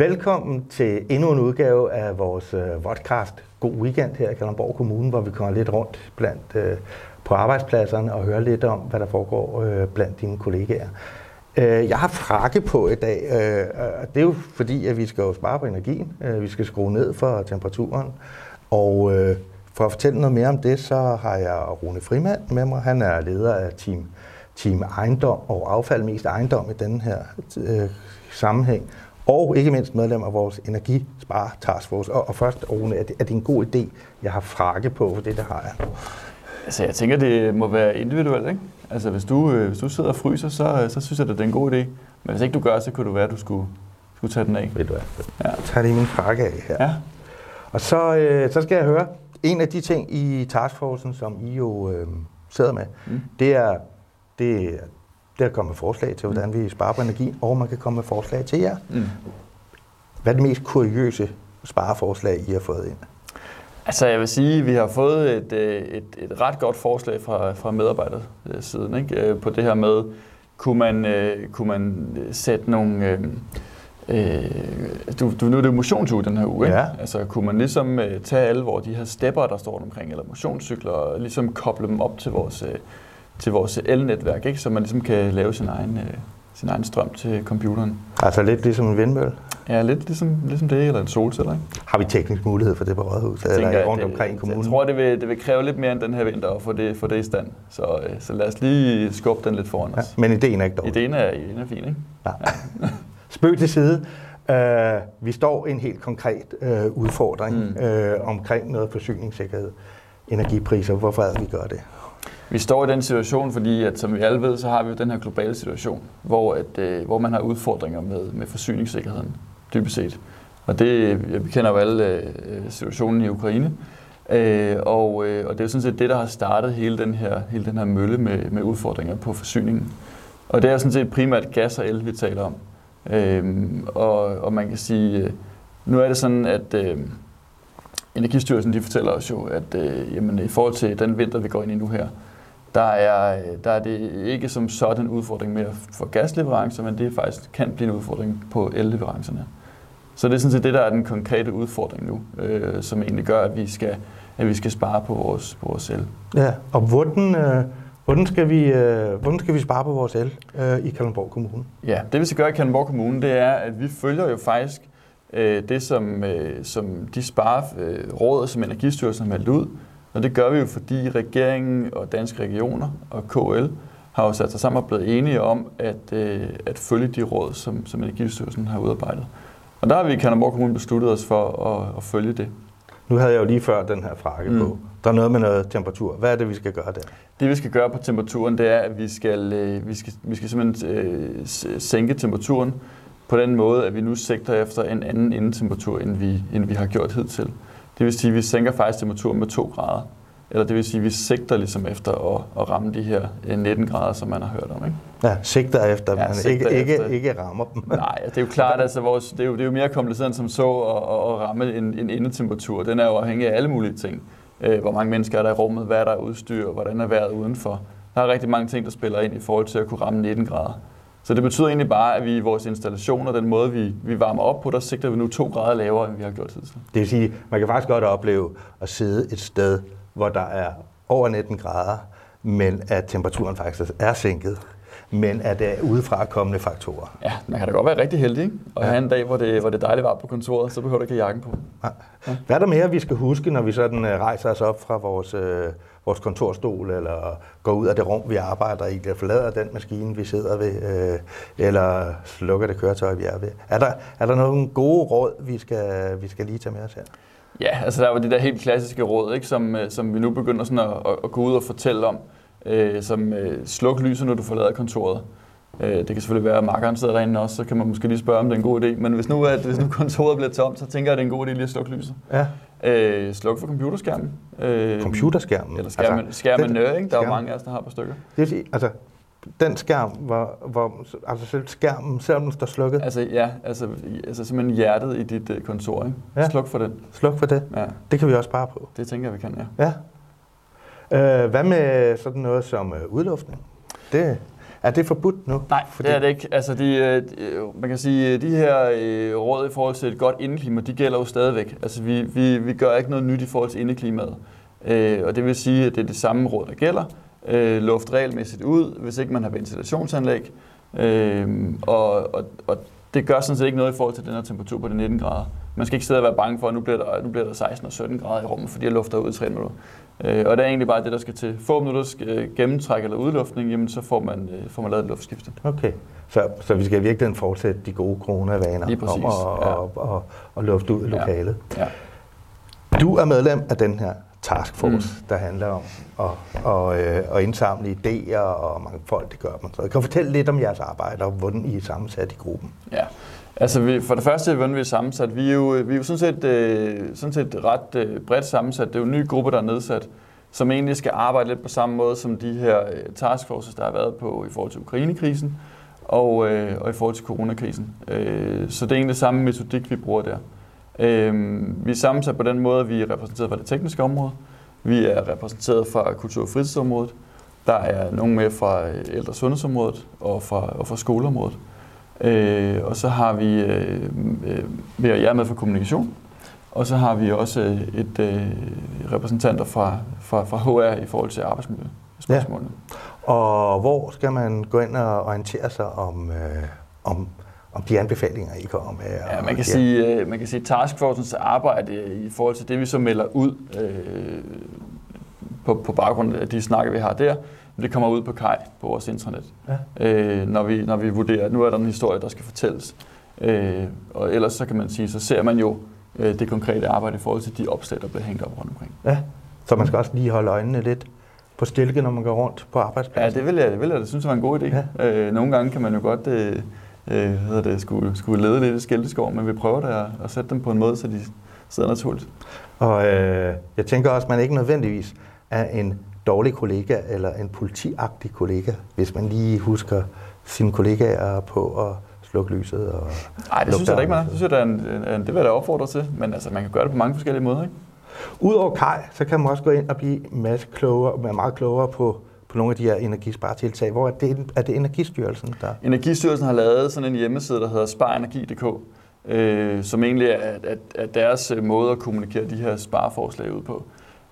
Velkommen til endnu en udgave af vores øh, vodcast God Weekend her i Kalundborg Kommune, hvor vi kommer lidt rundt blandt øh, på arbejdspladserne og hører lidt om, hvad der foregår øh, blandt dine kollegaer. Øh, jeg har frakke på i dag, øh, og det er jo fordi, at vi skal jo spare på energien. Øh, vi skal skrue ned for temperaturen, og øh, for at fortælle noget mere om det, så har jeg Rune Frimand med mig. Han er leder af Team, team Ejendom og Affald Mest Ejendom i den her øh, sammenhæng og ikke mindst medlem af vores Energispar Task Force. Og, og først, Rune, er det, er det en god idé, jeg har frakke på, for det, der har jeg? Altså, jeg tænker, det må være individuelt, ikke? Altså, hvis du, øh, hvis du sidder og fryser, så, så synes jeg, at det er en god idé. Men hvis ikke du gør, så kunne det være, at du skulle, skulle tage den af. Ved du hvad? Ja. Tager lige min frakke af her. Ja. Og så, øh, så skal jeg høre, en af de ting i taskforcen, som I jo øh, sidder med, mm. det er, det, det er at komme med forslag til, hvordan vi sparer på energi, og man kan komme med forslag til jer. Mm. Hvad er det mest kuriøse spareforslag, I har fået ind? Altså jeg vil sige, at vi har fået et, øh, et, et ret godt forslag fra, fra medarbejdersiden ikke? Øh, på det her med, kunne man, øh, kunne man sætte nogle... Øh, du, du, nu er det motionsuge den her uge, ikke? Ja. Altså kunne man ligesom tage alle hvor de her stepper, der står omkring, eller motionscykler, og ligesom koble dem op til vores, til vores elnetværk, ikke? så man ligesom kan lave sin egen, øh, sin egen strøm til computeren. Altså lidt ligesom en vindmølle? Ja, lidt ligesom, ligesom det, eller en solceller. Ikke? Har vi teknisk mulighed for det på Rådhuset, eller tænker, rundt omkring i kommunen? Jeg tror, det vil, det vil kræve lidt mere end den her vinter at få det, få det i stand. Så, øh, så lad os lige skubbe den lidt foran os. Ja, men ideen er ikke dårlig? Ideen er, ideen er fin, ikke? Ja. ja. Spøg til side. Uh, vi står en helt konkret uh, udfordring mm. uh, omkring noget forsyningssikkerhed, energipriser. Hvorfor er det, vi gør det? Vi står i den situation, fordi at, som vi alle ved, så har vi jo den her globale situation, hvor, at, øh, hvor man har udfordringer med, med forsyningssikkerheden, dybest set. Og det, vi kender jo alle øh, situationen i Ukraine, øh, og, øh, og det er jo sådan set det, der har startet hele den her, hele den her mølle med, med udfordringer på forsyningen. Og det er sådan set primært gas og el, vi taler om. Øh, og, og man kan sige, øh, nu er det sådan, at øh, Energistyrelsen de fortæller os jo, at øh, jamen, i forhold til den vinter, vi går ind i nu her, der er, der er det ikke som sådan en udfordring mere for gasleverancer, men det faktisk kan blive en udfordring på elleverancerne. Så det er sådan set det, der er den konkrete udfordring nu, øh, som egentlig gør, at vi skal, at vi skal spare på vores, på vores el. Ja, og hvordan, øh, hvordan, skal vi, øh, hvordan skal vi spare på vores el øh, i Kalundborg Kommune? Ja, det vi skal gøre i Kalundborg Kommune, det er, at vi følger jo faktisk øh, det, som, øh, som de spareråd, øh, som Energistyrelsen har meldt ud, og det gør vi jo, fordi regeringen og danske regioner og KL har jo sat sig sammen og blevet enige om at, øh, at følge de råd, som, som Energistyrelsen har udarbejdet. Og der har vi i Kanderborg Kommune besluttet os for at, at følge det. Nu havde jeg jo lige før den her frakke mm. på. Der er noget med noget temperatur. Hvad er det, vi skal gøre der? Det, vi skal gøre på temperaturen, det er, at vi skal, øh, vi skal, vi skal simpelthen øh, sænke temperaturen på den måde, at vi nu sigter efter en anden indetemperatur, end vi, end vi har gjort hidtil. Det vil sige, at vi sænker faktisk temperaturen med 2 grader. Eller det vil sige, at vi sigter ligesom efter at, at ramme de her 19 øh, grader, som man har hørt om. Ikke? Ja, sigter efter, ja, men sigter ikke, efter. ikke, ikke rammer dem. Nej, det er jo klart, altså, vores, det, er jo, det er jo mere kompliceret end som så at, at ramme en, en indetemperatur. Den er jo afhængig af alle mulige ting. Øh, hvor mange mennesker er der i rummet, hvad er der udstyr, hvordan er vejret udenfor. Der er rigtig mange ting, der spiller ind i forhold til at kunne ramme 19 grader. Så det betyder egentlig bare, at vi i vores installationer, den måde vi, vi varmer op på, der sigter vi nu to grader lavere, end vi har gjort tidligere. Det vil sige, man kan faktisk godt opleve at sidde et sted, hvor der er over 19 grader, men at temperaturen faktisk er sænket men at det er udefra kommende faktorer. Ja, man kan da godt være rigtig heldig, ikke? og ja. have en dag, hvor det, hvor det er dejligt varmt på kontoret, så behøver du ikke have jakken på. Ja. Ja. Hvad er der mere, vi skal huske, når vi sådan øh, rejser os op fra vores, øh, vores kontorstol, eller går ud af det rum, vi arbejder i, eller forlader den maskine, vi sidder ved, øh, eller slukker det køretøj, vi er ved? Er der, er der nogle gode råd, vi skal, vi skal lige tage med os her? Ja, altså der var det der helt klassiske råd, ikke, som, øh, som vi nu begynder sådan at, at gå ud og fortælle om øh, som øh, sluk lyset, når du forlader kontoret. Øh, det kan selvfølgelig være, at makkeren sidder derinde også, så kan man måske lige spørge, om det er en god idé. Men hvis nu, at, hvis nu kontoret bliver tomt, så tænker jeg, at det er en god idé lige at slukke lyset. Ja. Øh, sluk for computerskærmen. Øh, computerskærmen? Eller skærmen, altså, skærmen nø, ikke? Der er jo mange af os, der har på stykker. Det sige, altså, den skærm, hvor, hvor, altså selv skærmen, selvom den står slukket? Altså ja, altså, altså simpelthen hjertet i dit uh, kontor, ikke? Ja. Sluk for den. Sluk for det? Ja. Det kan vi også spare på. Det tænker jeg, vi kan, ja. Ja. Øh, hvad med sådan noget som øh, udluftning? Det, Er det forbudt nu? Nej, Fordi... det er det ikke. Altså, de, øh, man kan sige, de her øh, råd i forhold til et godt indeklima, de gælder jo stadigvæk. Altså, vi, vi, vi gør ikke noget nyt i forhold til indeklimaet. Øh, og det vil sige, at det er det samme råd, der gælder. Øh, luft regelmæssigt ud, hvis ikke man har ventilationsanlæg. Øh, og, og, og det gør sådan set ikke noget i forhold til den her temperatur på de 19 grader. Man skal ikke sidde og være bange for, at nu bliver der, nu bliver der 16 og 17 grader i rummet, fordi jeg lufter ud i 3 minutter. Øh, og det er egentlig bare det, der skal til. Få minutters øh, gennemtræk eller udluftning, jamen, så får man, øh, får man lavet et luftskifte. Okay, så, så vi skal virkelig fortsætte de gode coronavaner om at ja. og, og, og lufte ud i lokalet. Ja. Ja. Du er medlem af den her taskforce, mm. der handler om at, og, øh, at indsamle idéer og mange folk, det gør man. Så jeg kan fortælle lidt om jeres arbejde og hvordan I er sammensat i gruppen. Ja, altså vi, for det første, hvordan vi er sammensat, vi er jo, vi er jo sådan, set, øh, sådan set ret øh, bredt sammensat. Det er jo en ny gruppe, der er nedsat, som egentlig skal arbejde lidt på samme måde som de her øh, taskforces, der har været på i forhold til Ukrainekrisen og, øh, og i forhold til coronakrisen. Øh, så det er egentlig samme metodik, vi bruger der. Øh, vi er sammensat på den måde, at vi er repræsenteret fra det tekniske område. Vi er repræsenteret fra kultur- og fritidsområdet. Der er nogen med fra øh, ældre- ældre- sundhedsområdet og fra, og fra skoleområdet. Øh, og så har vi, øh, øh, jeg er med for kommunikation, og så har vi også øh, et øh, repræsentanter fra, fra, fra HR i forhold til arbejdsmiljø. Ja. Og hvor skal man gå ind og orientere sig om, øh, om om de anbefalinger, I kommer med? Ja, man kan, sige, øh, man kan sige, at taskforcens arbejde i forhold til det, vi så melder ud øh, på, på baggrund af de snakke, vi har der, det kommer ud på Kai på vores intranet, ja. øh, når, vi, når vi vurderer, at nu er der en historie, der skal fortælles. Øh, og ellers så kan man sige, så ser man jo øh, det konkrete arbejde i forhold til de opslag, der bliver hængt op rundt omkring. Ja, så man skal også lige holde øjnene lidt på stilke, når man går rundt på arbejdspladsen. Ja, det vil jeg, det vil jeg det synes jeg var en god idé. Ja. Øh, nogle gange kan man jo godt øh, øh, hedder det, skulle, skulle lede lidt i skilteskov, men vi prøver da at, at sætte dem på en måde, så de sidder naturligt. Og øh, jeg tænker også, at man ikke nødvendigvis er en dårlig kollega eller en politiagtig kollega, hvis man lige husker sine kollegaer på at slukke lyset og Nej, det synes jeg da ikke, man Det, synes jeg, er en, det vil jeg da opfordre til, men altså, man kan gøre det på mange forskellige måder. Ikke? Udover Kai, så kan man også gå ind og blive masse klogere, være meget klogere på på nogle af de her energisparetiltag. Hvor er det, er det Energistyrelsen, der... Energistyrelsen har lavet sådan en hjemmeside, der hedder sparenergi.dk, øh, som egentlig er, er, er deres øh, måde at kommunikere de her spareforslag ud på.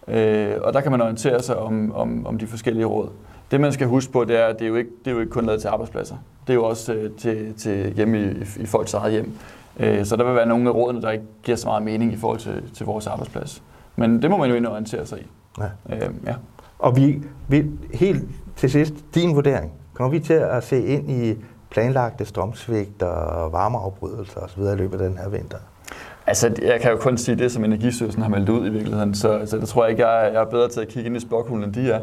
Øh, og der kan man orientere sig om, om, om de forskellige råd. Det man skal huske på, det er, at det er jo ikke, det er jo ikke kun lavet til arbejdspladser. Det er jo også øh, til, til hjemme i, i folks eget hjem. Øh, så der vil være nogle af rådene, der ikke giver så meget mening i forhold til, til vores arbejdsplads. Men det må man jo ind og orientere sig i. Ja. Øh, ja. Og vi, vi, helt til sidst, din vurdering. Kommer vi til at se ind i planlagte strømsvigt og varmeafbrydelser osv. i løbet af den her vinter? Altså, jeg kan jo kun sige det, som Energistyrelsen har meldt ud i virkeligheden, så, så det tror jeg ikke, jeg er, jeg er bedre til at kigge ind i spokhulen, end de er.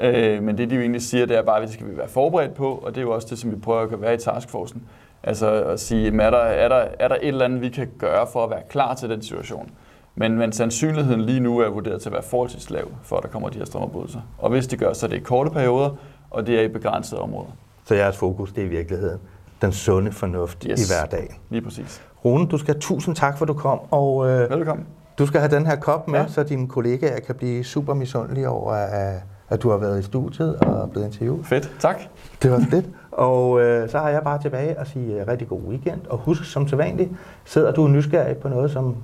Øh, men det, de jo egentlig siger, det er bare, at vi skal være forberedt på, og det er jo også det, som vi prøver at være i taskforcen. Altså at sige, er der, er, der, er der et eller andet, vi kan gøre for at være klar til den situation? Men, men sandsynligheden lige nu er vurderet til at være forholdsvis lav, for at der kommer de her strømafbrydelser. Og hvis det gør, så er det i korte perioder, og det er i begrænsede områder. Så jeres fokus, det er i virkeligheden den sunde fornuft yes. i hverdagen. Lige præcis. Rune, du skal have tusind tak, for at du kom. Og, øh, Velkommen. Du skal have den her kop med, ja. så dine kollegaer kan blive super misundelige over, at, at du har været i studiet og blevet interviewet. Fedt, tak. Det var fedt. Og øh, så har jeg bare tilbage at sige uh, rigtig god weekend. Og husk, som sædvanligt, sidder du nysgerrig på noget, som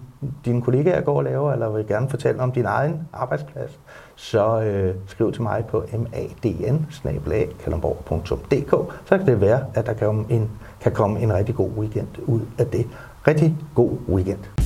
dine kollegaer går og laver, eller vil gerne fortælle om din egen arbejdsplads, så øh, skriv til mig på madn så kan det være, at der kan komme, en, kan komme en rigtig god weekend ud af det. Rigtig god weekend.